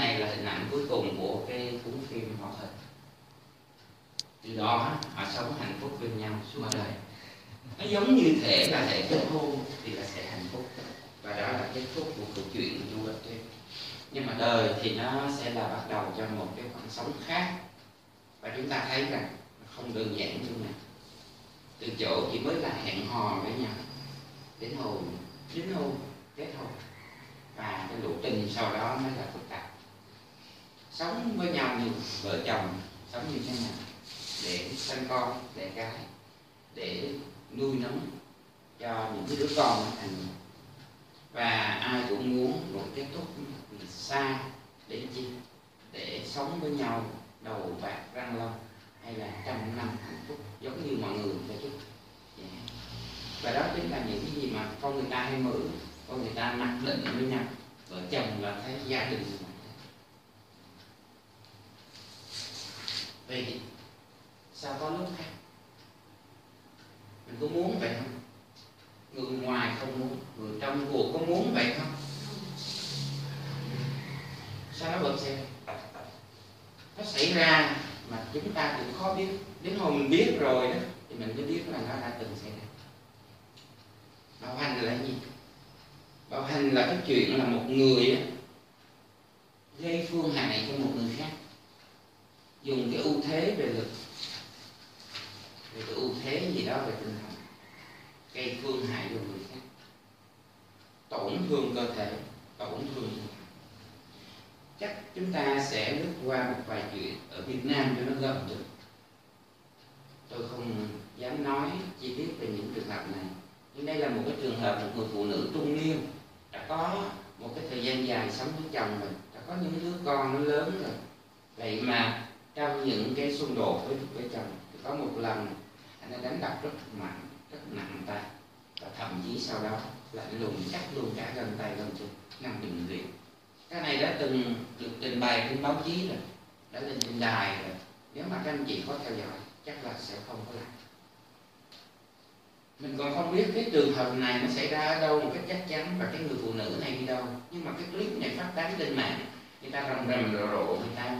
này là hình ảnh cuối cùng của cái cuốn phim họ thật từ đó họ sống hạnh phúc bên nhau suốt đời. Nó giống như thể là thể kết hôn thì là sẽ hạnh phúc. Và đó là kết thúc của câu chuyện của du lịch thuyết nhưng mà đời thì nó sẽ là bắt đầu cho một cái khoảng sống khác. Và chúng ta thấy rằng không đơn giản như này. Từ chỗ chỉ mới là hẹn hò với nhau. Đến hồn đến hôn, kết hôn. Và cái lộ trình sau đó mới là phức tạp sống với nhau như vợ chồng, sống như thế nào để sinh con, để cái để nuôi nấng cho những đứa con thành và ai cũng muốn một kết thúc xa để chi, để sống với nhau đầu bạc răng long hay là trăm năm hạnh phúc, giống như mọi người vậy chứ. Yeah. và đó chính là những cái gì mà con người ta hay mượn, con người ta mặc định với nhau. Vợ chồng là cái gia đình về sao có lúc khác? năm tay không chứ năm đường luyện cái này đã từng được trình bày trên báo chí rồi, đã lên trên đài rồi. Nếu mà các anh chị có theo dõi, chắc là sẽ không có lại mình còn không biết cái trường hợp này nó xảy ra ở đâu, một cách chắc chắn và cái người phụ nữ này đi đâu. Nhưng mà cái clip này phát tán trên mạng, người ta rầm rầm rộ rộ, người ta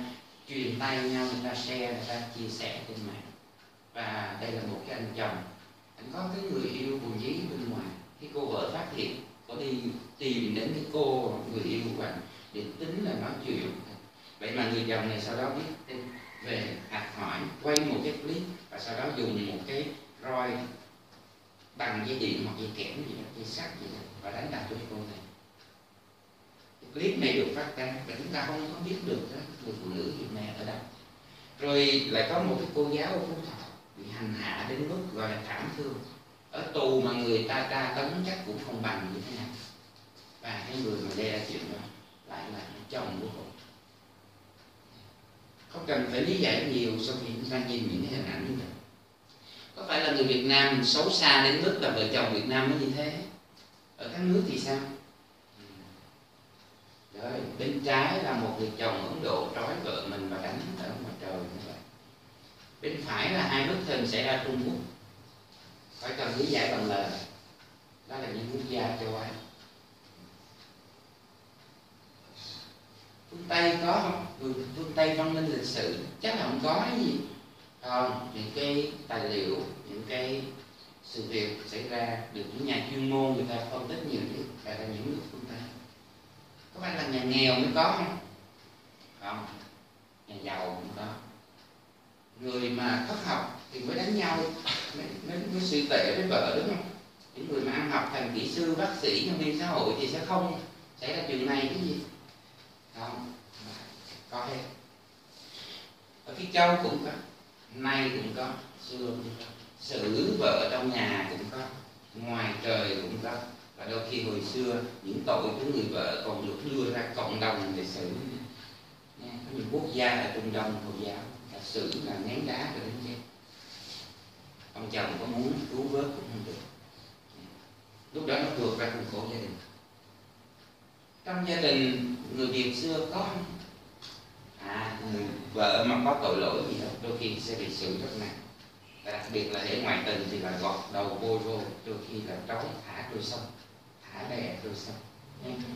truyền tay nhau, người ta share, người ta chia sẻ trên mạng. Và đây là một cái anh chồng. Anh có cái người yêu buồn dí bên ngoài, khi cô vợ phát hiện có đi tìm đến cái cô người yêu của anh để tính là nói chuyện. Vậy mà người chồng này sau đó biết về hạt hỏi quay một cái clip và sau đó dùng một cái roi bằng dây điện hoặc dây kẽm gì đó, dây sắt gì đó và đánh đập cho cô này. Clip này được phát ra và chúng ta không có biết được đó người phụ nữ hiện nay ở đâu. Rồi lại có một cái cô giáo ở phú thọ bị hành hạ đến mức gọi là thảm thương ở tù mà người ta tra tấn chắc cũng không bằng như thế nào. Và cái người mà gây ra chuyện đó lại là cái chồng của họ không cần phải lý giải nhiều sau khi chúng ta nhìn những cái hình ảnh như có phải là người Việt Nam xấu xa đến mức là vợ chồng Việt Nam mới như thế? Ở các nước thì sao? Đấy, bên trái là một người chồng Ấn Độ trói vợ mình và đánh ở ngoài trời như vậy. Bên phải là hai nước thần xảy ra Trung Quốc phải cần lý giải bằng lời. Đó là những quốc gia châu Á. Phương Tây có không? Người phương Tây văn minh lịch sử, chắc là không có cái gì. Không. những cái tài liệu, những cái sự việc xảy ra được những nhà chuyên môn người ta phân tích nhiều nhất phải là những người phương Tây. Có phải là nhà nghèo mới có không? Không. Nhà giàu cũng có. Người mà thất học thì mới đánh nhau mới, mới, mới sự tệ với vợ đúng không? Những người mà ăn học thành kỹ sư bác sĩ nhân viên xã hội thì sẽ không xảy ra chuyện này cái gì? Không có hết. Ở phía châu cũng có nay cũng có xưa cũng có. Xử vợ trong nhà cũng có ngoài trời cũng có. Và đôi khi hồi xưa những tội của người vợ còn được đưa ra cộng đồng để xử. Có những quốc gia ở trung đông hồi giáo là xử là ném đá rồi đến chết ông chồng có muốn cứu vớt cũng không được. Lúc đó nó vượt ra khuôn khổ gia đình. Trong gia đình, người việt xưa có à người vợ mà có tội lỗi gì đó, đôi khi sẽ bị xử rất nặng. Và đặc biệt là để ngoại tình thì là gọt đầu vô rồi đôi khi là trói thả đôi sông, thả bè đôi sông.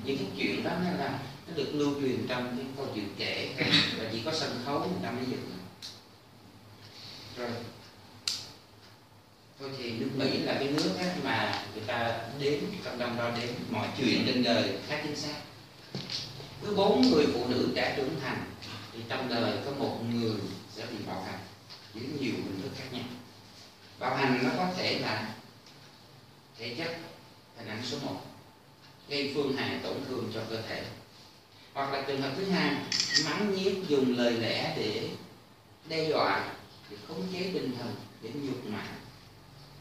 Những cái chuyện đó nó là, nó được lưu truyền trong những câu chuyện kể, và chỉ có sân khấu người ta mới dựng rồi thôi thì nước mỹ là cái nước mà người ta đến trong năm đó đến mọi chuyện trên đời khá chính xác. Cứ bốn người phụ nữ đã trưởng thành, thì trong đời có một người sẽ bị bạo hành dưới nhiều hình thức khác nhau. Bạo hành nó có thể là thể chất, hình ảnh số 1 gây phương hại tổn thương cho cơ thể. Hoặc là trường hợp thứ hai, mắng nhiếc dùng lời lẽ để đe dọa, để khống chế tinh thần, để nhục mạ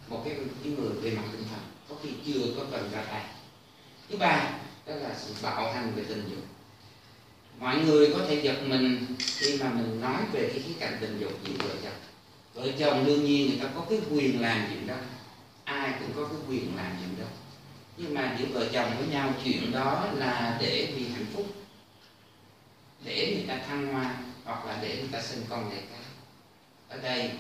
một cái, cái người về mặt tinh thần có khi chưa có cần ra tay. Thứ ba đó là sự bạo hành về tình dục. Mọi người có thể giật mình khi mà mình nói về cái khía cạnh tình dục giữa vợ chồng vợ chồng đương nhiên người ta có cái quyền làm chuyện đó. Ai cũng có cái quyền làm chuyện đó. Nhưng mà giữa vợ chồng với nhau chuyện đó là để vì hạnh phúc. Để người ta thăng hoa hoặc là để người ta sinh con đẻ cái ở đây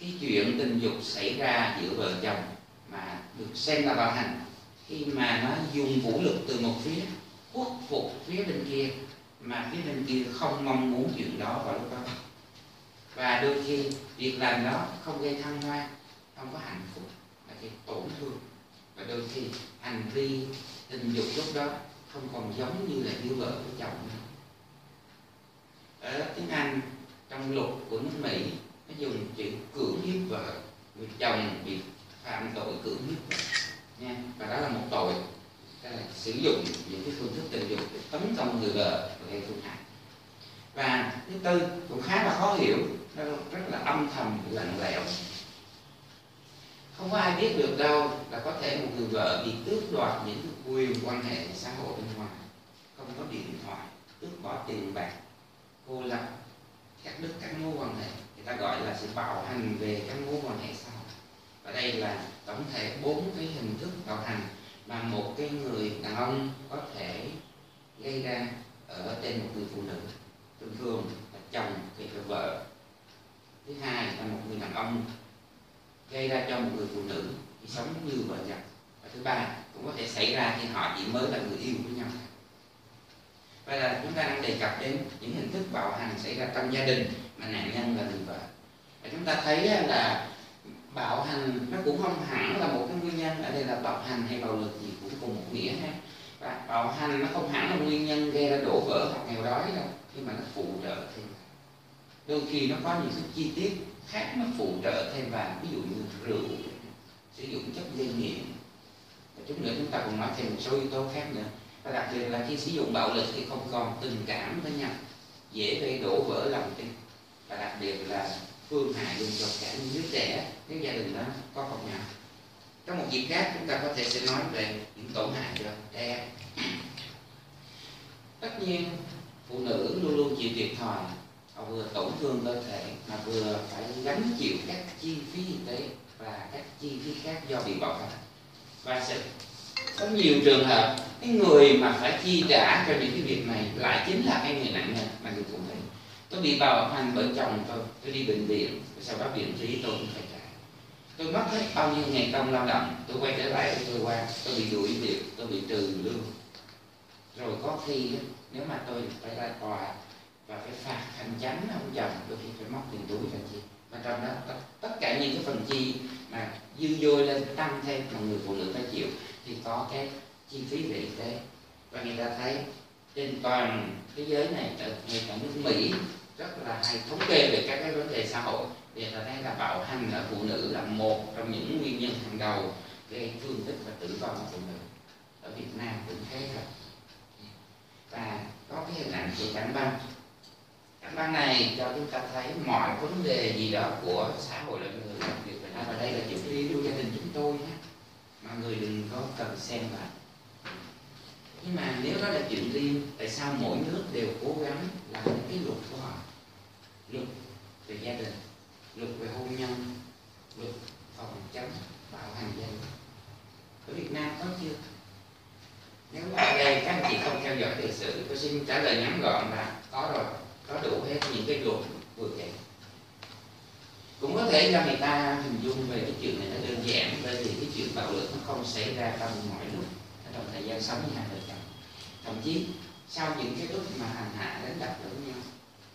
cái chuyện tình dục xảy ra giữa vợ chồng mà được xem là bạo hành, khi mà nó dùng vũ lực từ một phía, khuất phục phía bên kia, mà phía bên kia không mong muốn chuyện đó vào lúc đó. Và đôi khi việc làm đó không gây thăng hoa, không có hạnh phúc, mà gây tổn thương. Và đôi khi hành vi tình dục lúc đó không còn giống như là giữa vợ với chồng nữa. Ở tiếng Anh, trong luật của nước Mỹ nó dùng chữ cưỡng hiếp vợ, người chồng bị phạm tội cưỡng hiếp vợ, nha. Và đó là một tội. Đó là sử dụng những cái phương thức tình dục để tấn công người vợ và gây thương hại. Và thứ tư, cũng khá là khó hiểu, nó rất là âm thầm, lạnh lẽo. Không có ai biết được đâu là có thể một người vợ bị tước đoạt những quyền quan hệ xã hội bên ngoài. Không có điện thoại, tước bỏ tiền bạc, cô lập cắt đứt các mối quan hệ người ta gọi là sự bạo hành về các mối quan hệ sau. và đây là tổng thể bốn cái hình thức bạo hành mà một cái người đàn ông có thể gây ra ở trên một người phụ nữ, thường thường là chồng thì là vợ. Thứ hai là một người đàn ông gây ra cho một người phụ nữ thì sống như vợ chồng. Và thứ ba, cũng có thể xảy ra khi họ chỉ mới là người yêu với nhau. Vậy là chúng ta đang đề cập đến những hình thức bạo hành xảy ra trong gia đình mà nạn nhân là người vợ. Và chúng ta thấy là bạo hành nó cũng không hẳn là một cái nguyên nhân ở đây là bạo hành hay bạo lực gì cũng cùng một nghĩa ha. Và bạo hành nó không hẳn là nguyên nhân gây ra đổ vỡ hoặc nghèo đói đâu nhưng mà nó phụ trợ thêm. Đôi khi nó có những cái chi tiết khác nó phụ trợ thêm vào, ví dụ như rượu, sử dụng chất gây nghiện. Và chút nữa chúng ta còn nói thêm một số yếu tố khác nữa. Và đặc biệt là khi sử dụng bạo lực thì không còn tình cảm với nhau, dễ gây đổ vỡ lòng tin và đặc biệt là phương hại luôn cho cả những đứa trẻ nếu gia đình đó có con nhỏ trong một dịp khác chúng ta có thể sẽ nói về những tổn hại cho trẻ. Tất nhiên, phụ nữ luôn luôn chịu thiệt thòi. Họ vừa tổn thương cơ thể, mà vừa phải gánh chịu các chi phí y tế và các chi phí khác do bị bạo hành. Và sẽ có nhiều trường hợp, cái người mà phải chi trả cho những cái việc này lại chính là cái người nạn nhân mà người phụ nữ tôi bị bạo hành bởi chồng tôi tôi đi bệnh viện sau đó viện phí tôi cũng phải trả. Tôi mất hết bao nhiêu ngày công lao động tôi quay trở lại tôi qua tôi bị đuổi việc tôi bị trừ lương. Rồi có khi nếu mà tôi phải ra tòa và phải phạt hành chánh ông chồng đôi khi phải móc tiền túi ra chi. Và trong đó tất, tất cả những cái phần chi mà dư dôi lên tăng thêm mà người phụ nữ phải chịu thì có cái chi phí về y tế. Và người ta thấy trên toàn thế giới này ngay cả nước Mỹ rất là hay, thống kê về các cái vấn đề xã hội. Thì ta thấy là bạo hành ở phụ nữ là một trong những nguyên nhân hàng đầu gây thương tích và tử vong ở phụ nữ. Ở Việt Nam cũng thế rồi và có cái hình ảnh của cảnh băng cảnh băng này cho chúng ta thấy mọi vấn đề gì đó của xã hội là người làm việc Việt Nam và đây là chuyện riêng của gia đình chúng tôi nhé. Mà người đừng có cần xem vào. Nhưng mà nếu đó là chuyện riêng, tại sao mỗi nước đều cố gắng làm những cái luật của họ? Luật về gia đình, luật về hôn nhân, luật phòng chống bạo hành gia đình ở Việt Nam có chưa? Nếu ở đây các anh chị không theo dõi lịch sử, tôi xin trả lời ngắn gọn là có rồi, có đủ hết những cái luật vừa kể. Cũng có thể cho người ta hình dung về cái chuyện này nó đơn giản, bởi vì cái chuyện bạo lực nó không xảy ra trong mọi lúc trong thời gian sống với hai vợ chồng. Thậm chí, sau những cái lúc mà hành hạ, đánh đập lẫn nhau,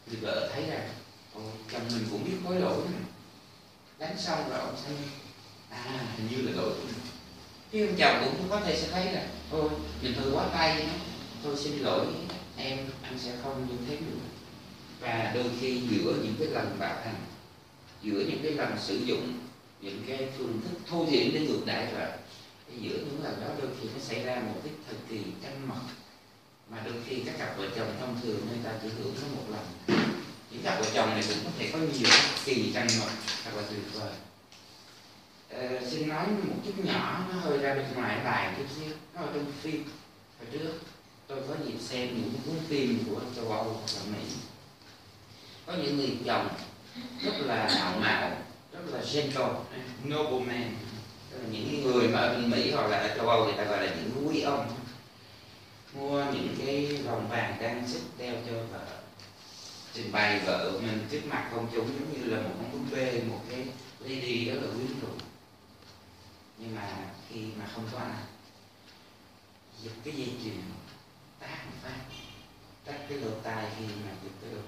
thì vợ thấy rằng Ờ, chồng mình cũng biết hối lỗi này. đánh xong rồi ông thấy à hình như là lỗi của mình. Cái ông chồng cũng có thể sẽ thấy là, thôi, mình hơi quá tay tôi xin lỗi, em, anh sẽ không như thế nữa. Và đôi khi giữa những cái lần bạo hành, giữa những cái lần sử dụng những cái phương thức thô thiển để ngược đãi vợ giữa những lần đó đôi khi nó xảy ra một cái thời kỳ tranh mật. Mà đôi khi các cặp vợ chồng thông thường người ta chỉ hưởng có một lần thì cặp vợ chồng này cũng có thể có nhiều kỳ tranh mật thật là tuyệt vời. Ờ, xin nói một chút nhỏ nó hơi ra bên ngoài bài chút xíu nó ở trong phim. Hồi trước tôi có dịp xem những cuốn phim của châu Âu hoặc là Mỹ. Có những người chồng rất là hào mạo rất là gentle nobleman tức là những người mà ở bên Mỹ hoặc là ở châu Âu người ta gọi là những quý ông. Mua những cái vòng vàng trang sức đeo cho vợ trình bày vợ mình trước mặt công chúng giống như là một con búp bê một cái lady rất là quyến rũ. Nhưng mà khi mà không có ai giật cái dây chuyền tác một phát tắt cái lỗ tai khi mà giật cái lỗ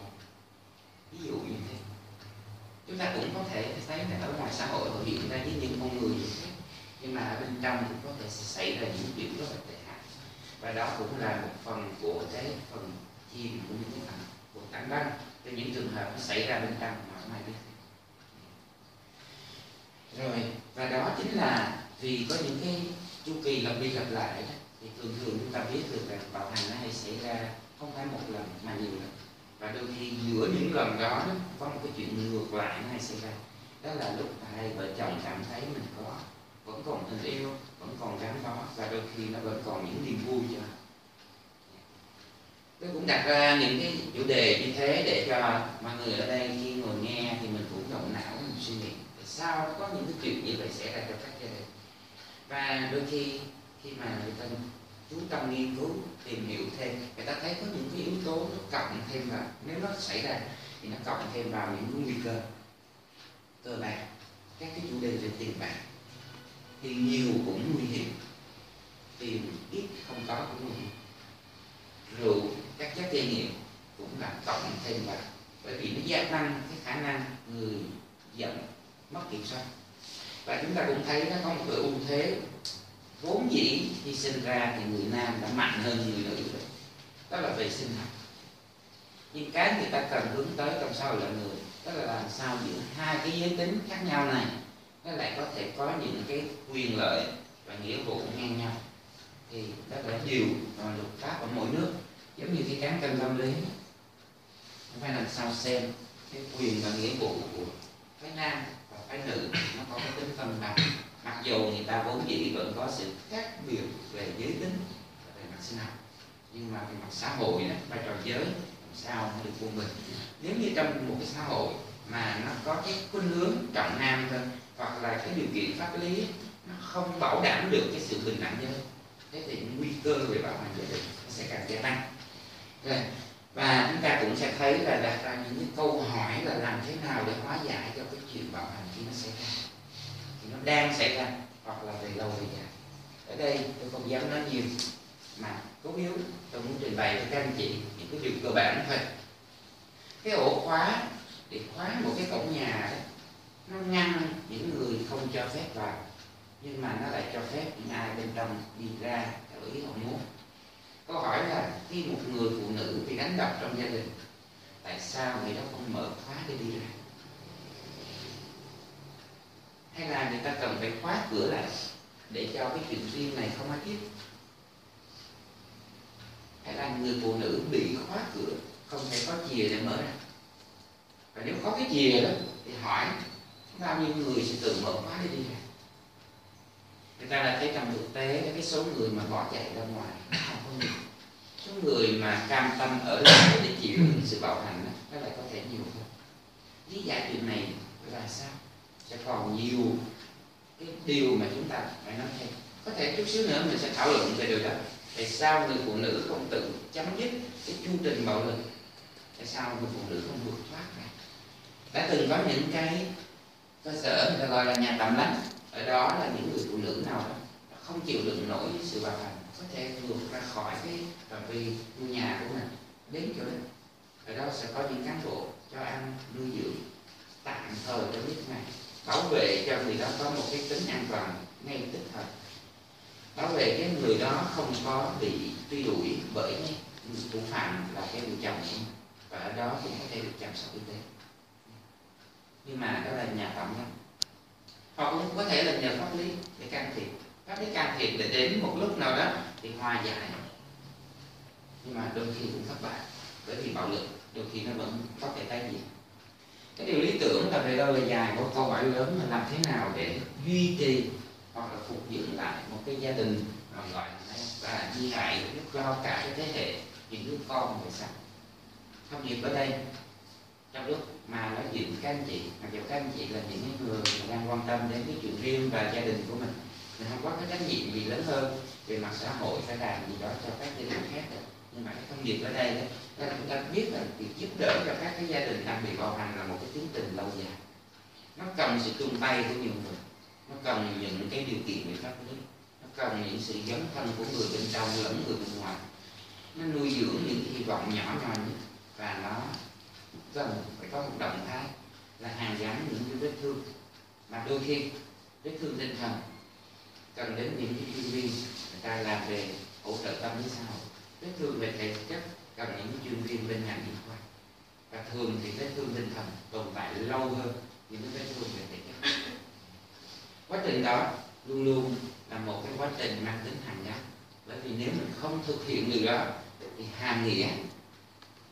ví dụ như thế. Chúng ta cũng có thể thấy là ở ngoài xã hội họ hiện ra với những con người như thế, nhưng mà ở bên trong cũng có thể xảy ra những chuyện rất là tệ hại. Và đó cũng là một phần của cái phần chim của những cái phần của cảnh băng cho những trường hợp nó xảy ra bên trong mà không ai biết. Rồi và đó chính là vì có những cái chu kỳ lặp đi lặp lại đó, thì thường thường chúng ta biết được là bạo hành nó hay xảy ra không phải một lần mà nhiều lần. Và đôi khi giữa những lần đó, đó có một cái chuyện ngược lại nó hay xảy ra. Đó là lúc hai vợ chồng cảm thấy mình có vẫn còn tình yêu vẫn còn gắn bó và đôi khi nó vẫn còn những niềm vui cho tôi cũng đặt ra những cái chủ đề như thế để cho mọi người ở đây khi ngồi nghe thì mình cũng động não, mình suy nghĩ. Tại sao có những cái chuyện như vậy xảy ra cho các gia đình? Và đôi khi khi mà người ta chú tâm nghiên cứu, tìm hiểu thêm, người ta thấy có những cái yếu tố nó cộng thêm vào. Nếu nó xảy ra thì nó cộng thêm vào những nguy cơ. Cơ bản, các cái chủ đề về tiền bạc thì nhiều cũng nguy hiểm. Tiền ít không có cũng nguy hiểm. Rượu các chất gây nghiện cũng là cộng thêm vào. Bởi vì nó gia tăng cái khả năng người giận mất kiểm soát. Và chúng ta cũng thấy nó có một cái ưu thế. Vốn dĩ khi sinh ra thì người nam đã mạnh hơn người nữ rồi. Đó là về sinh học. Nhưng cái người ta cần hướng tới trong sau là người. Đó là làm sao giữa hai cái giới tính khác nhau này, nó lại có thể có những cái quyền lợi và nghĩa vụ ngang nhau. Thì đó là điều mà luật pháp ở mỗi nước giống như cái cán cân tâm lý. Nó phải làm sao xem cái quyền và nghĩa vụ của phái nam và phái nữ nó có cái tính cân bằng. Mặc dù người ta vốn dĩ vẫn có sự khác biệt về giới tính về mặt sinh học nhưng mà về mặt xã hội đó, vai trò giới làm sao nó được quân bình. Nếu như trong một cái xã hội mà nó có cái khuynh hướng trọng nam hơn hoặc là cái điều kiện pháp lý nó không bảo đảm được cái sự bình đẳng giới thế thì nguy cơ về bạo hành gia đình sẽ càng gia tăng rồi. và chúng ta cũng sẽ thấy là đặt ra những cái câu hỏi là làm thế nào để hóa giải cho cái chuyện bạo hành khi nó xảy ra. Thì nó đang xảy ra, hoặc là về lâu về dài. Ở đây tôi không dám nói nhiều, mà cố yếu tôi muốn trình bày với các anh chị, những cái điều cơ bản thôi. Cái ổ khóa, để khóa một cái cổng nhà đó, nó ngăn những người không cho phép vào, nhưng mà nó lại cho phép những ai bên trong đi ra, theo ý họ muốn câu hỏi là khi một người phụ nữ bị đánh đập trong gia đình, tại sao người đó không mở khóa để đi ra? Hay là người ta cần phải khóa cửa lại để cho cái chuyện riêng này không ai biết? Hay là người phụ nữ bị khóa cửa, không thể có chìa để mở ra? Và nếu có cái chìa đó, thì hỏi, bao nhiêu người sẽ tự mở khóa để đi ra? Người ta đã thấy trong thực tế, cái số người mà bỏ chạy ra ngoài số người mà cam tâm ở lại để chịu sự bạo hành đó, nó lại có thể nhiều hơn. Lý giải chuyện này là sao? Sẽ còn nhiều cái điều mà chúng ta phải nói thêm. Có thể chút xíu nữa mình sẽ thảo luận về điều đó. Tại sao người phụ nữ không tự chấm dứt cái chu trình bạo lực? Tại sao người phụ nữ không vượt thoát này? đã từng có những cái cơ sở người ta gọi là nhà tạm lánh. Ở đó là những người phụ nữ nào đó không chịu đựng nổi sự bạo hành có thể vượt ra khỏi cái phạm vi ngôi nhà của mình, đến chỗ đó. Ở đó sẽ có những cán bộ cho ăn, nuôi dưỡng, tạm thời cho biết này, bảo vệ cho người đó có một cái tính an toàn ngay tức thời. Bảo vệ cái người đó không có bị truy đuổi bởi thủ phạm là cái người chồng của mình. Và ở đó cũng có thể được chăm sóc y tế. Nhưng mà đó là nhà tạm lắm hoặc cũng có thể là nhờ pháp lý để can thiệp các cái can thiệp để đến một lúc nào đó thì hòa giải. Nhưng mà đôi khi cũng thất bại, bởi vì bạo lực, đôi khi nó vẫn có thể tái diễn. Cái điều lý tưởng là về đâu là dài, một câu hỏi lớn là làm thế nào để duy trì hoặc là phục dựng lại một cái gia đình mà gọi là di hại lúc lo cả cái thế hệ, những đứa con về sau thông điệp ở đây, trong lúc mà nói chuyện các anh chị, mặc dù các anh chị là những người đang quan tâm đến cái chuyện riêng và gia đình của mình mình không có cái trách nhiệm gì lớn hơn về mặt xã hội phải làm gì đó cho các gia đình khác được. Nhưng mà cái thông điệp ở đây đó là chúng ta biết là việc giúp đỡ cho các cái gia đình đang bị bạo hành là một cái tiến trình lâu dài. Nó cần sự chung tay của nhiều người. Nó cần những cái điều kiện về pháp lý. Nó cần những sự dấn thân của người bên trong lẫn người bên ngoài. Nó nuôi dưỡng những hy vọng nhỏ nhoi nhất. Và nó cần phải có một động thái là hàn gắn những cái vết thương. Mà đôi khi, vết thương tinh thần cần đến những cái chuyên viên người ta làm về hỗ trợ tâm lý xã hội. Vết thương về thể chất cần những chuyên viên bên ngành y khoa. Và thường thì vết thương tinh thần tồn tại lâu hơn những cái vết thương về thể chất. Quá trình đó luôn luôn là một cái quá trình mang tính hàng gắn. Bởi vì nếu mình không thực hiện điều đó, thì hàm nghĩa,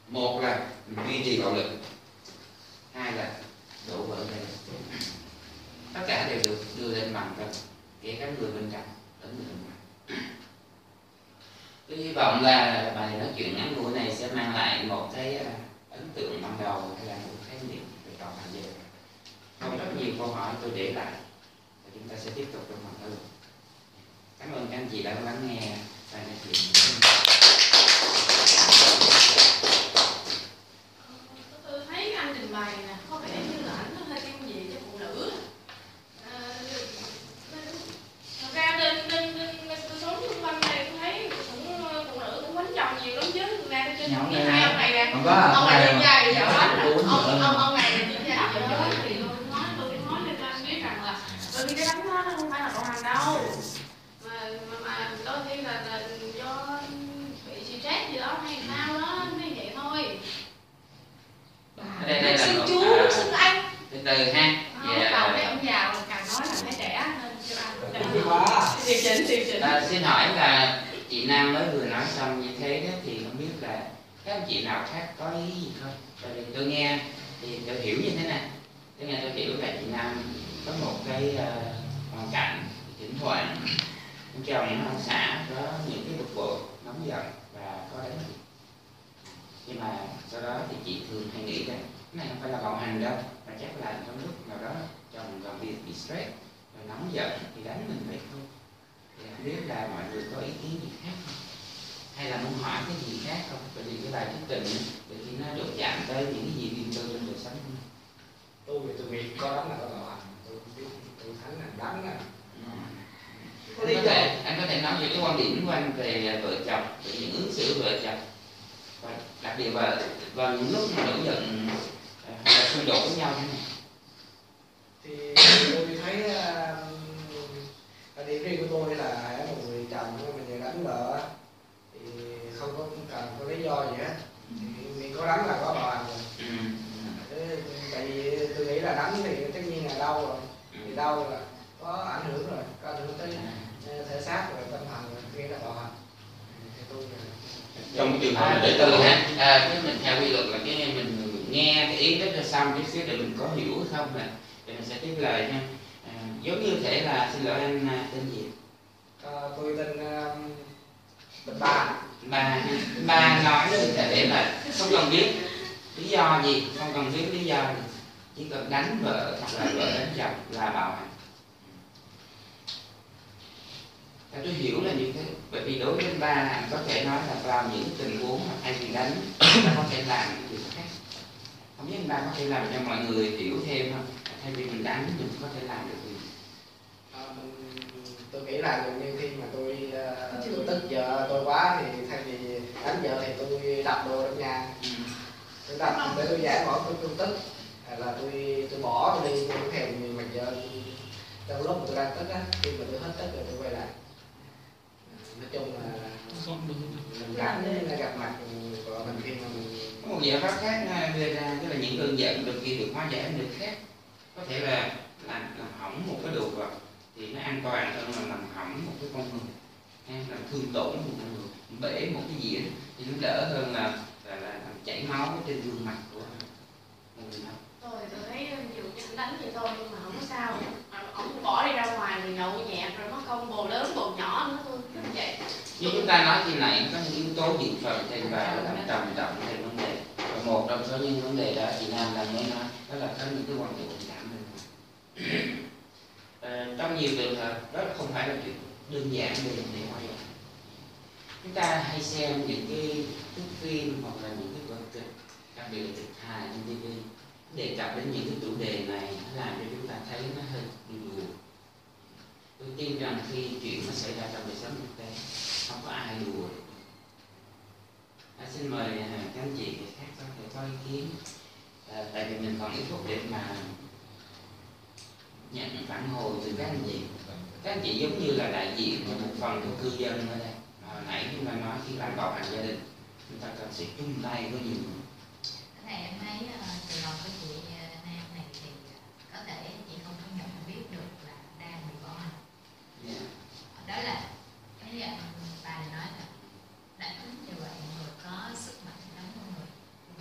một là mình duy trì bạo lực, hai là đổ vỡ đây. Tất cả đều được đưa lên bằng cân kể cả người bên trong lẫn người bên ngoài. Tôi hy vọng là bài nói chuyện ngắn ngủi này sẽ mang lại một cái à, ấn tượng ban đầu hay là một khái niệm về toàn hành giới. Còn rất nhiều câu hỏi tôi để lại, và chúng ta sẽ tiếp tục trong phần thư. cảm ơn các anh chị đã lắng nghe bài nói chuyện tôi thấy anh trình bày nè có vẻ như là ảnh hơi thiên vị cho phụ nữ à, thật ra trên trên trên tôi sống xung quanh này tôi thấy cũng phụ nữ cũng quánh chồng nhiều lắm chứ nè trên Nhóm cái này hai nè. ông này nè Không có à, ông không này có đi à. dài dở lắm Bốn ông nữa. ông ông này đi dài dở thì tôi nói tôi cũng nói cho anh biết rằng là bởi vì cái đánh đó nó không phải là bạo hành đâu mà mà, mà đôi khi là, là do bị stress gì đó hay sao đó như vậy thôi Ở đây- đây là xin một- chú à, xin anh từ từ ha không Dạ. cầu mấy ông già mà càng nói là thấy trẻ nên cho anh Đi qua. điều chỉnh điều chỉnh À, xin hỏi là chị Nam mới vừa nói xong như thế đó thì không biết là anh chị nào khác có ý gì không? Tại vì tôi nghe thì tôi hiểu như thế này. Tôi nghe tôi hiểu là chị Nam có một cái uh, hoàn cảnh thỉnh thoảng ông chồng ông xã có những cái bực bội nóng giận và có đánh chị. Nhưng mà sau đó thì chị thường hay nghĩ rằng cái này không phải là bạo hành đâu mà chắc là trong lúc nào đó chồng còn bị bị stress rồi nóng giận thì đánh mình vậy thôi thì không biết là mọi người có ý kiến gì khác không hay là muốn hỏi cái gì khác không? Bởi vì cái bài trình á, đôi khi nó đụng chạm tới những cái gì riêng tư trong đời sống. Tôi thì tôi nghĩ có đánh là có tội hành tôi không biết tôi thấy là đánh là. Có thể anh có thể nói về cái quan điểm của anh về vợ chồng về những ứng xử vợ chồng. Và đặc biệt là vào những lúc mà nổi giận ờ, hay là xung đột với nhau thế này thì tôi thấy uh, điểm riêng của tôi là một người chồng mình về đánh vợ thì không có cần có lý do gì hết thì mình có đánh là có hành rồi ừ. Tại vì tôi nghĩ là đánh thì tất nhiên là đau rồi. Thì đau là có ảnh hưởng rồi có ảnh hưởng tới ờ, thể xác rồi tâm thần rồi nghĩa là bạo hành thì tôi trong trường hợp để từ ha. À, cái mình theo quy luật là cái mình nghe cái ý rất là xong chút xíu để mình có hiểu không nè? Để mình sẽ tiếp lời nha à, giống như thể là xin lỗi anh à, tên gì? À, tôi tên uh, Bình Ba ba ba nói như thể là không cần biết lý do gì, không cần biết lý do gì, chỉ cần đánh vợ hoặc là vợ đánh chồng là bạo hành. Và tôi hiểu là như thế, bởi vì đối với ba, có thể nói là vào những tình huống mà thay vì đánh ta có thể làm những điều khác. Không biết anh ba có thể làm cho mọi người hiểu thêm không? Thay vì mình đánh, mình có thể làm được gì? Tôi nghĩ là gần như khi mà tôi uh, tôi tức vợ tôi quá thì thay vì đánh vợ thì tôi đập đồ trong nhà. Ừ. tôi đập để tôi giải bỏ tôi tôi tức hay là tôi tôi bỏ tôi đi tôi không thèm gì mà vợ trong lúc mà tôi đang tức á khi mà tôi hết tức rồi tôi quay lại. Nói chung là mình rảnh gặp mặt vợ mình khi mà mình có một giải pháp khác đưa ra tức là những cơn giận đôi khi được hóa giải được khác. Có thể là làm, làm hỏng một cái đồ vật thì nó an toàn hơn là làm hỏng một cái con người. Làm thương tổn một con người bể một cái đó thì nó đỡ hơn là là, là làm chảy máu trên gương mặt của một người nào tôi tôi thấy dù anh đánh vậy thôi nhưng mà không có sao. Ông bỏ đi ra ngoài rồi nhậu nhẹt rồi mất công bồ lớn bồ nhỏ nữa tôi cứ vậy. Như chúng ta nói khi nãy có những yếu tố dự phòng thêm vào làm trầm trọng thêm vấn đề. Và một trong số những vấn đề đó chị Nam đang mới nói đó là có những cái quan hệ tình cảm ờ, trong nhiều trường hợp đó không phải là chuyện đơn giản để để hóa chúng ta hay xem những cái thước phim hoặc là những cái vở kịch đặc biệt là kịch hài trên TV đề cập đến những cái chủ đề này nó làm cho chúng ta thấy nó hơi buồn tôi tin rằng khi chuyện nó xảy ra trong đời sống thực tế không có ai đùa à, ờ, xin mời ờ, các anh chị khác có thể có ý kiến. À, tại vì mình còn ít phút để mà nhận phản hồi từ các anh chị. Các anh chị giống như là đại diện của một phần của cư dân ở đây. Hồi nãy chúng ta nói khi làm bảo hành gia đình. Chúng ta cần sự chung tay với nhiều người. Cái này em thấy ờ, từ đầu của chị uh, Nam này thì uh, có thể chị không có nhận biết được là đang bị bỏ hành yeah. đó là cái uh, bà này nói là đánh như vậy người có sức mạnh đánh con người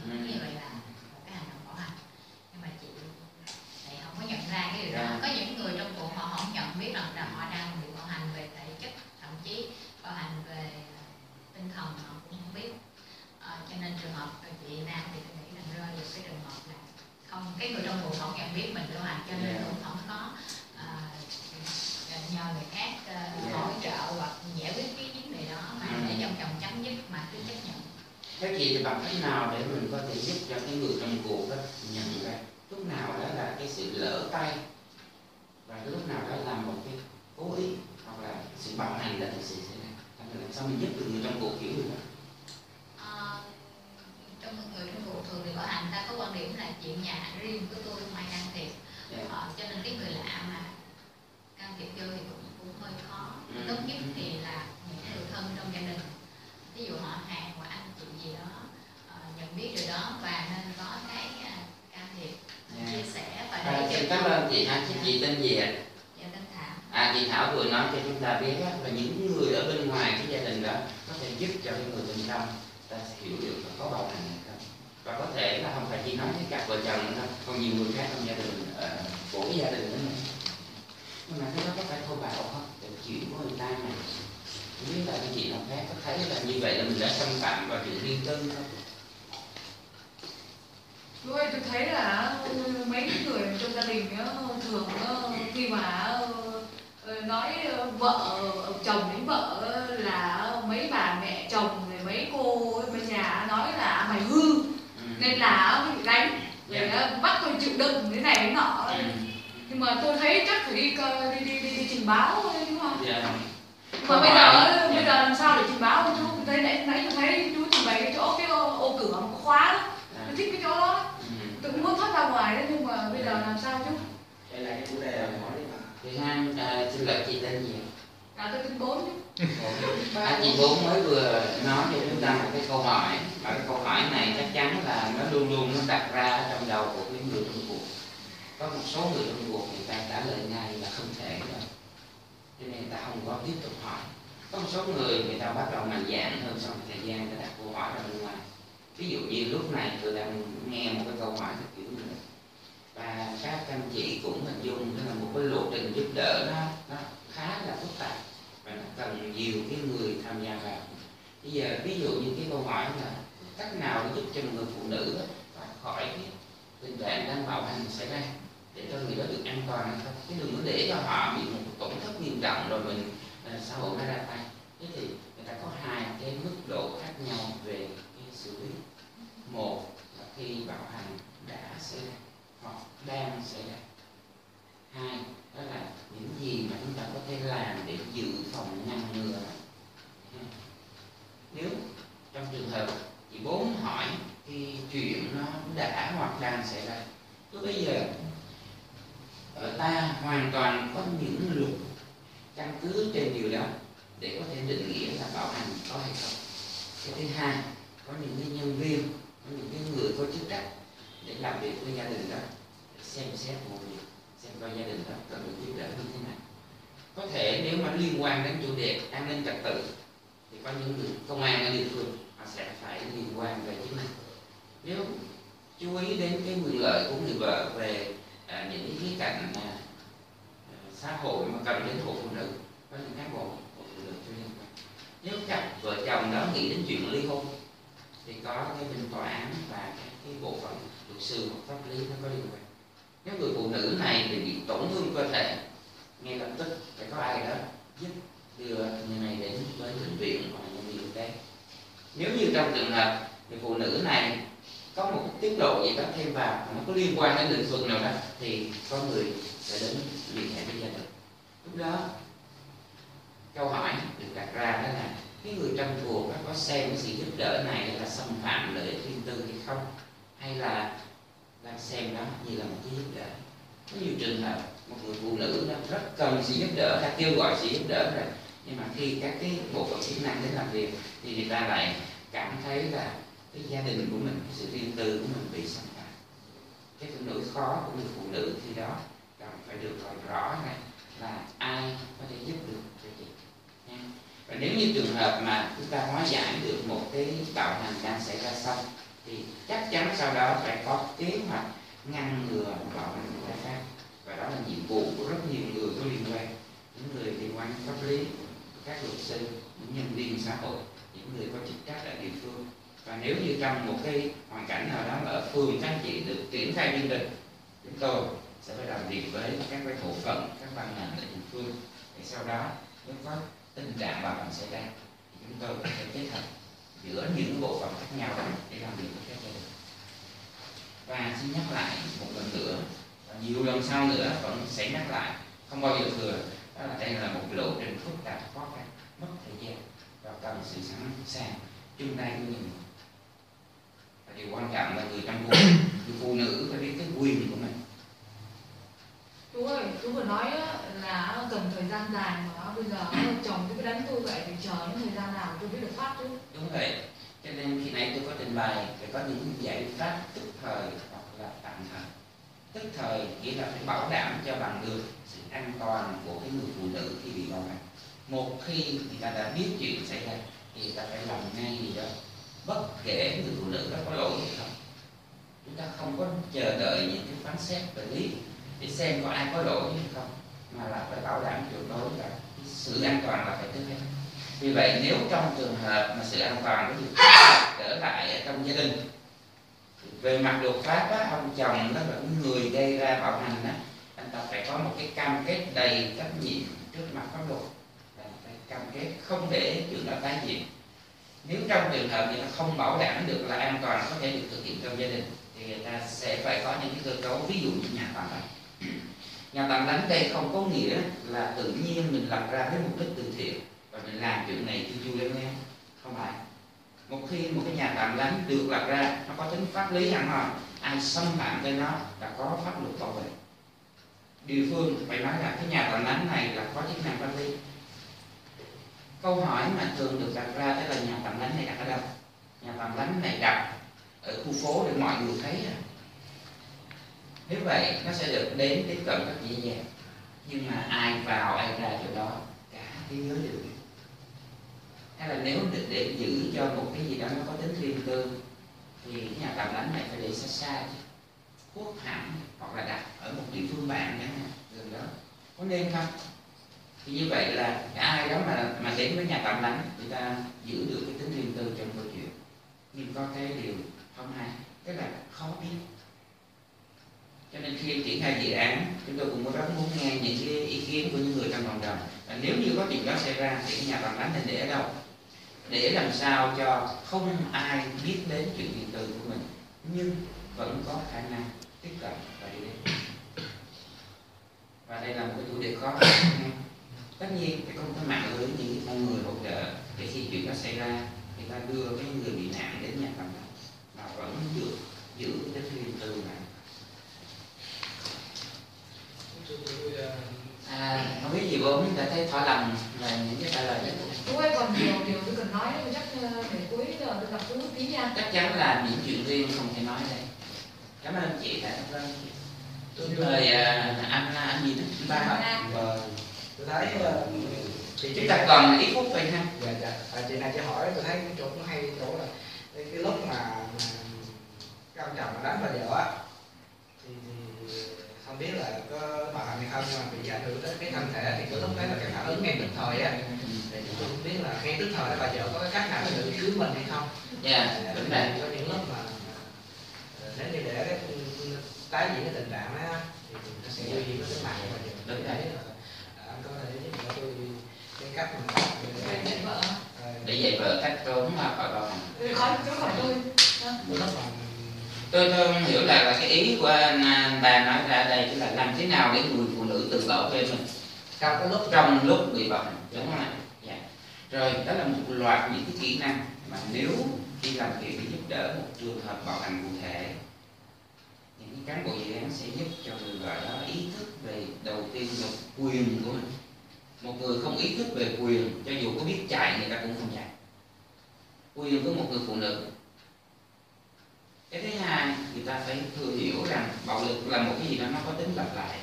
Ừ. như vậy là một cái hành động bỏ hành nhưng mà chị lại không có nhận ra cái điều đó Dạ. có những người trong cuộc họ không nhận biết rằng là họ đang bị bạo hành về thể chất thậm chí bạo hành về uh, tinh thần họ cũng không biết Ờ, cho nên trường hợp của chị Nam thì tôi nghĩ rằng rơi vào cái trường hợp là không cái người trong cuộc không nhận biết mình bạo hành cho nên Dạ. cũng không có ờ, nhờ người khác ờ, Dạ. hỗ trợ hoặc giải quyết cái vấn đề đó mà Ừ. để trong chồng chấm dứt mà cứ chấp nhận Thế chị thì bằng cách nào để mình có thể giúp cho cái người trong cuộc đó nhận ra lúc nào đó là cái sự lỡ tay và cái lúc nào đó là một cái cố ý hoặc là sự bạo hành đã thực sự xảy ra Thành ra làm sao mình giúp được người trong cuộc hiểu được đó Ờ, trong người trong cuộc thường thì bảo hành ta có quan điểm là chuyện nhà riêng của tôi không ai can thiệp Dạ. Ờ, cho nên cái người lạ mà can thiệp vô thì cũng cũng hơi khó Ừ. tốt nhất thì là những người thân trong gia đình ví dụ họ hàng hoặc anh chị gì đó ờ, nhận biết điều đó và nên có cái à, can thiệp Dạ. chia sẻ và À, để xin cho cảm ơn chị ha, chị, chị tên gì ạ? dạ tên thảo À, chị Thảo vừa nói cho chúng ta biết á, là những người ở bên ngoài cái gia đình đó có thể giúp cho cái người bên trong ta sẽ hiểu được là có bạo hành hay không và có thể là không phải chỉ nói với cặp vợ chồng nữa đâu còn nhiều người khác trong gia đình ờ, của cái gia đình đó nữa nhưng mà cái đó có phải thô bạo không? Để chuyện của người ta này không biết là anh chị nào khác có thấy là như vậy là mình đã xâm phạm vào chuyện riêng tư không? Ấy tôi thấy là ừ, mấy cái người trong gia đình thường khi mà ờ, nói ờ, vợ chồng đến vợ là mấy bà mẹ chồng rồi mấy cô bên nhà nói là mày hư. Ừ. nên là bị đánh Dạ. nó bắt tôi chịu đựng cái này cái nọ Ừ. nhưng mà tôi thấy chắc phải đi cơ- đi đi đi, đi trình báo thôi, đúng không Dạ. mà bây giờ Dạ. bây giờ làm sao để trình báo chú tôi thấy nãy nãy tôi thấy chú trình bày cái chỗ cái ô, ô cửa mà có khóa đó Dạ. tôi thích cái chỗ đó Ừ. tôi cũng muốn thoát ra ngoài đấy nhưng mà bây giờ làm sao chứ hay là cái chủ đề là hỏi đi mà Thì Han, à, xin lỗi chị tên gì? À tôi tính bốn chứ. À, chị Bốn. mới vừa nói cho chúng ta một cái câu hỏi. Và cái câu hỏi này chắc chắn là nó luôn luôn nó đặt ra ở trong đầu của cái người trong cuộc. Có một số người trong cuộc người ta trả lời ngay là không thể đâu. Cho nên người ta không có tiếp tục hỏi. Có một số người người ta bắt đầu mạnh dạn hơn sau một thời gian người ta đặt câu hỏi ra bên ngoài. Ví dụ như lúc này tôi đang nghe một cái câu hỏi theo kiểu vậy và các anh chị cũng hình dung đó là một cái lộ trình giúp đỡ nó nó khá là phức tạp cần nhiều cái người tham gia vào. Bây giờ ví dụ như cái câu hỏi là cách nào để giúp cho người phụ nữ thoát khỏi cái tình trạng đang bạo hành xảy ra để cho người đó được an toàn hay không? Chứ đừng có để cho họ bị một tổn thất nghiêm trọng rồi mình à, xã hội nó ra tay. Thế thì người ta có hai cái mức độ khác nhau về cái xử lý. Một là khi bạo hành đã xảy ra hoặc đang xảy ra. Hai đó là những gì mà chúng ta có thể làm để dự phòng ngăn ngừa. Nếu trong trường hợp chị bốn hỏi thì chuyện nó đã hoặc đang xảy ra lúc bây giờ ở ta hoàn toàn có những luật căn cứ trên điều đó để có thể định nghĩa là bảo hành có hay không. Cái thứ hai, có những cái nhân viên có những cái người có chức trách để làm việc với gia đình đó để xem xét một việc xem coi gia đình đó cần được giúp đỡ như thế nào có thể nếu mà liên quan đến chủ đề an ninh trật tự thì có những người công an ở địa phương họ sẽ phải liên quan về chức năng nếu chú ý đến cái quyền lợi của người vợ về à, những cái khía cạnh à, à, xã hội mà cần đến hộ phụ nữ có những cán bộ hộ phụ nữ cho liên quan nếu cặp vợ chồng đó nghĩ đến chuyện ly hôn thì có cái bên tòa án và cái, cái bộ phận luật sư hoặc pháp lý nó có liên quan nếu người phụ nữ này thì bị tổn thương cơ thể ngay lập tức phải có ai đó giúp đưa người này đến với bệnh viện hoặc nhân viên y tế nếu như trong trường hợp người phụ nữ này có một tiết lộ gì đó thêm vào mà nó có liên quan đến lĩnh vực nào đó thì có người sẽ đến liên hệ với gia đình lúc đó câu hỏi được đặt ra đó là cái người trong cuộc đó có xem cái sự giúp đỡ này là xâm phạm lợi ích riêng tư hay không hay là đang xem đó như là một cái giúp đỡ có nhiều trường hợp một người phụ nữ đó rất cần sự giúp đỡ đã kêu gọi sự giúp đỡ rồi. Nhưng mà khi các cái bộ phận chức năng đến làm việc thì người ta lại cảm thấy là cái gia đình của mình sự riêng tư của mình bị xâm phạm. Cái nỗi khó của người phụ nữ khi đó cần phải được gọi rõ này, là ai có thể giúp được cho chị. Và nếu như trường hợp mà chúng ta hóa giải được một cái bạo hành đang xảy ra xong, thì chắc chắn sau đó phải có kế hoạch ngăn ngừa bạo hành người khác và đó là nhiệm vụ của rất nhiều người có liên quan. Những người liên quan đến pháp lý, các luật sư, những nhân viên xã hội, những người có chức trách ở địa phương. Và nếu như trong một cái hoàn cảnh nào đó ở phường các chị được triển khai chương trình, chúng tôi sẽ phải làm việc với các cái bộ phận, các ban ngành ở địa phương. Để sau đó nếu có tình trạng bạo hành xảy ra, thì chúng tôi có thể kết hợp giữa những bộ phận khác nhau để làm việc với các gia đình. Và xin nhắc lại một lần nữa nhiều lần sau nữa vẫn sẽ nhắc lại không bao giờ thừa. Đó là đây là một lộ trình phức tạp khó khăn mất thời gian và cần sự sẵn sàng chung tay của người và điều quan trọng là người trong cuộc người phụ nữ phải biết cái quyền của mình. Chú ơi chú vừa nói là cần thời gian dài mà bây giờ chồng cứ đánh tôi vậy thì chờ những thời gian nào tôi mới được phát chứ? Đúng vậy. Cho nên khi nãy tôi có trình bày phải có những giải pháp tức thời hoặc là tạm thời tức thời, nghĩa là phải bảo đảm cho bằng được sự an toàn của cái người phụ nữ khi bị bạo hành một khi người ta đã biết chuyện xảy ra, thì người ta phải làm ngay gì đó. Bất kể người phụ nữ đó có lỗi hay không, chúng ta không có chờ đợi những cái phán xét về lý để xem có ai có lỗi hay không, mà là phải bảo đảm tuyệt đối là sự an toàn là phải trước hết vì vậy, nếu trong trường hợp mà sự an toàn có được trở lại trong gia đình về mặt luật pháp á, ông chồng đó là người gây ra bạo hành á anh ta phải có một cái cam kết đầy trách nhiệm trước mặt pháp luật. Là phải cam kết không để chuyện đó tái diễn. Nếu trong trường hợp người ta không bảo đảm được là an toàn có thể được thực hiện trong gia đình thì người ta sẽ phải có những cái cơ cấu ví dụ như nhà tạm lánh. Nhà tạm lánh đây không có nghĩa là tự nhiên mình lập ra với mục đích từ thiện và mình làm chuyện này chu chu leo leo không phải một khi một cái nhà tạm lánh được lập ra, nó có tính pháp lý hẳn hoi, ai xâm phạm tới nó là có pháp luật bảo vệ. Địa phương phải nói là cái nhà tạm lánh này là có chức năng pháp lý. Câu hỏi mà thường được đặt ra đó là nhà tạm lánh này đặt ở đâu? Nhà tạm lánh này đặt ở khu phố để mọi người thấy à. nếu vậy, nó sẽ được đến tiếp cận rất dễ dàng. Nhưng mà ai vào, ai ra chỗ đó, cả thế giới đều biết hay là nếu để, để giữ cho một cái gì đó nó có tính riêng tư thì cái nhà tạm lánh này phải để xa xa chứ. Quốc hẳn hoặc là đặt ở một địa phương bạn chẳng hạn gần đó. Có nên không? Thì như vậy là ai đó mà mà đến với nhà tạm lánh người ta giữ được cái tính riêng tư trong câu chuyện. Nhưng có cái điều không hay tức là khó biết cho nên khi triển khai dự án, chúng tôi cũng rất muốn nghe những cái ý kiến của những người trong cộng đồng. Và nếu như có chuyện đó xảy ra thì cái nhà bằng lánh nên để ở đâu? Để làm sao cho không ai biết đến chuyện điện tư của mình, nhưng vẫn có khả năng tiếp cận và đi đến. Và đây là một cái chủ đề khó tất nhiên, cái công tác mạng lưới những con người hỗ trợ để khi chuyện đó xảy ra, người ta đưa cái người bị nạn đến nhà tạm lánh mà vẫn được giữ cái điện riêng này à, không biết gì bốn đã thấy thỏa lòng về những cái trả lời đó ấy còn nhiều điều tôi cần nói chắc ờ, để cuối giờ tôi gặp lúc tí nha. chắc chắn là những chuyện riêng không thể nói đây cảm ơn chị đã vâng tôi mời à, anh anh gì đó anh ba hả? Vâng. tôi thấy ờ, thì chúng ta còn ít phút vậy ha dạ dạ à, chị này chị hỏi tôi thấy chỗ nó hay chỗ là cái, cái lúc mà, mà ông chồng đánh bà vợ á không biết là có bà hay không nhưng mà bị ảnh hưởng đến cái thân thể thì cái lúc đấy là cái phản ứng ngay tức thời á. Thì tôi không biết là ngay tức thời đó bà vợ có cái cách nào để cứu mình hay không. Dạ đúng rồi. có những lúc mà ờ, nếu như để cái tái diễn cái tình trạng đó thì nó sẽ nguy hiểm đến tính mạng của bà vợ. Đúng đấy rồi. anh có thể giúp đỡ tôi cái cách mà ờ, để dạy vợ cách trốn mà khỏi bảo hành Ừ, Khỏi chỗ khỏi tôi. cái lúc mà tôi tôi không hiểu là, là cái ý của anh, bà nói ra đây tức là làm thế nào để người phụ nữ tự bảo vệ mình trong cái lúc trong lúc bị bạo hành đúng không ạ? Dạ. rồi đó là một loạt những cái kỹ năng mà nếu khi làm việc để giúp đỡ một trường hợp bạo hành cụ thể những cái cán bộ dự án sẽ giúp cho người vợ đó ý thức về đầu tiên là quyền của mình. Một người không ý thức về quyền cho dù có biết chạy người ta cũng không chạy. Quyền của một người phụ nữ cái thứ hai, người ta phải thừa hiểu rằng bạo lực là một cái gì đó nó có tính lặp lại.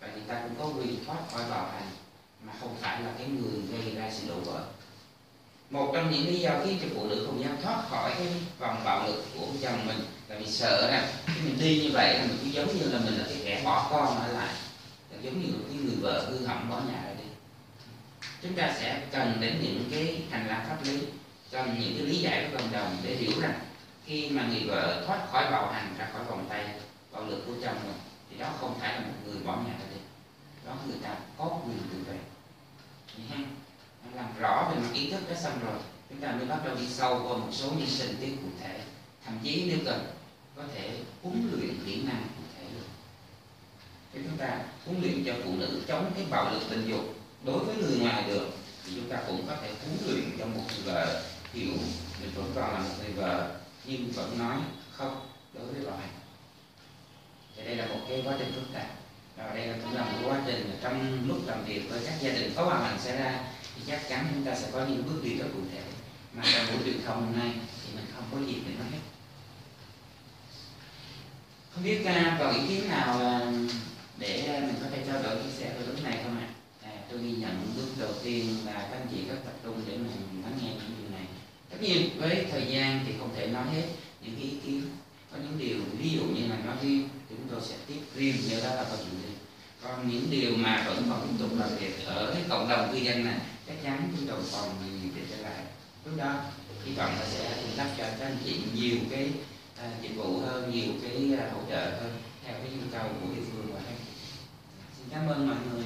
Và người ta cũng có quyền thoát khỏi bạo hành, mà không phải là cái người gây ra sự đổ vỡ. Một trong những lý do khiến cho phụ nữ không dám thoát khỏi cái vòng bạo lực của chồng mình là vì sợ rằng khi mình đi như vậy là mình cũng giống như là mình là cái kẻ bỏ con ở lại. Là giống như cái người vợ hư hỏng bỏ nhà ra đi. Chúng ta sẽ cần đến những cái hành lang pháp lý cho những cái lý giải của cộng đồng để hiểu rằng khi mà người vợ thoát khỏi bạo hành, ra khỏi vòng tay, bạo lực của chồng mình thì đó không phải là một người bỏ nhà ra đi. Đó người ta có quyền tự vệ. Làm rõ về mặt ý thức đó xong rồi, chúng ta mới bắt đầu đi sâu vào một số những sinh tiết cụ thể. Thậm chí nếu cần, có thể huấn luyện kỹ năng cụ thể được. Thì chúng ta huấn luyện cho phụ nữ chống cái bạo lực tình dục đối với người ngoài được, thì chúng ta cũng có thể huấn luyện cho một người vợ hiểu mình vẫn còn là một người vợ nhưng vẫn nói không đối với bạo thì đây là một cái quá trình phức tạp. Và đây là cũng là một quá trình trong lúc làm việc với các gia đình có bạo hành xảy ra thì chắc chắn chúng ta sẽ có những bước đi rất cụ thể. Mà trong buổi truyền thông hôm nay thì mình không có dịp để nói hết. Không biết ca còn ý kiến nào à, để mình có thể trao đổi chia sẻ về lúc này không ạ? À, tôi ghi nhận bước đầu tiên là các anh chị rất tập trung để mình lắng nghe những điều này tất nhiên với thời gian thì không thể nói hết những ý kiến. Có những điều ví dụ như là nói riêng thì chúng tôi sẽ tiếp riêng nếu đó là câu chuyện riêng. Còn những điều mà vẫn còn tiếp tục làm việc ở cái cộng đồng cư dân này chắc chắn chúng tôi còn nhiều việc trở lại. Lúc đó hy vọng là sẽ cung cấp cho các anh chị nhiều cái uh, dịch vụ hơn nhiều cái uh, hỗ trợ hơn theo cái nhu cầu của địa phương và các anh xin cảm ơn mọi người.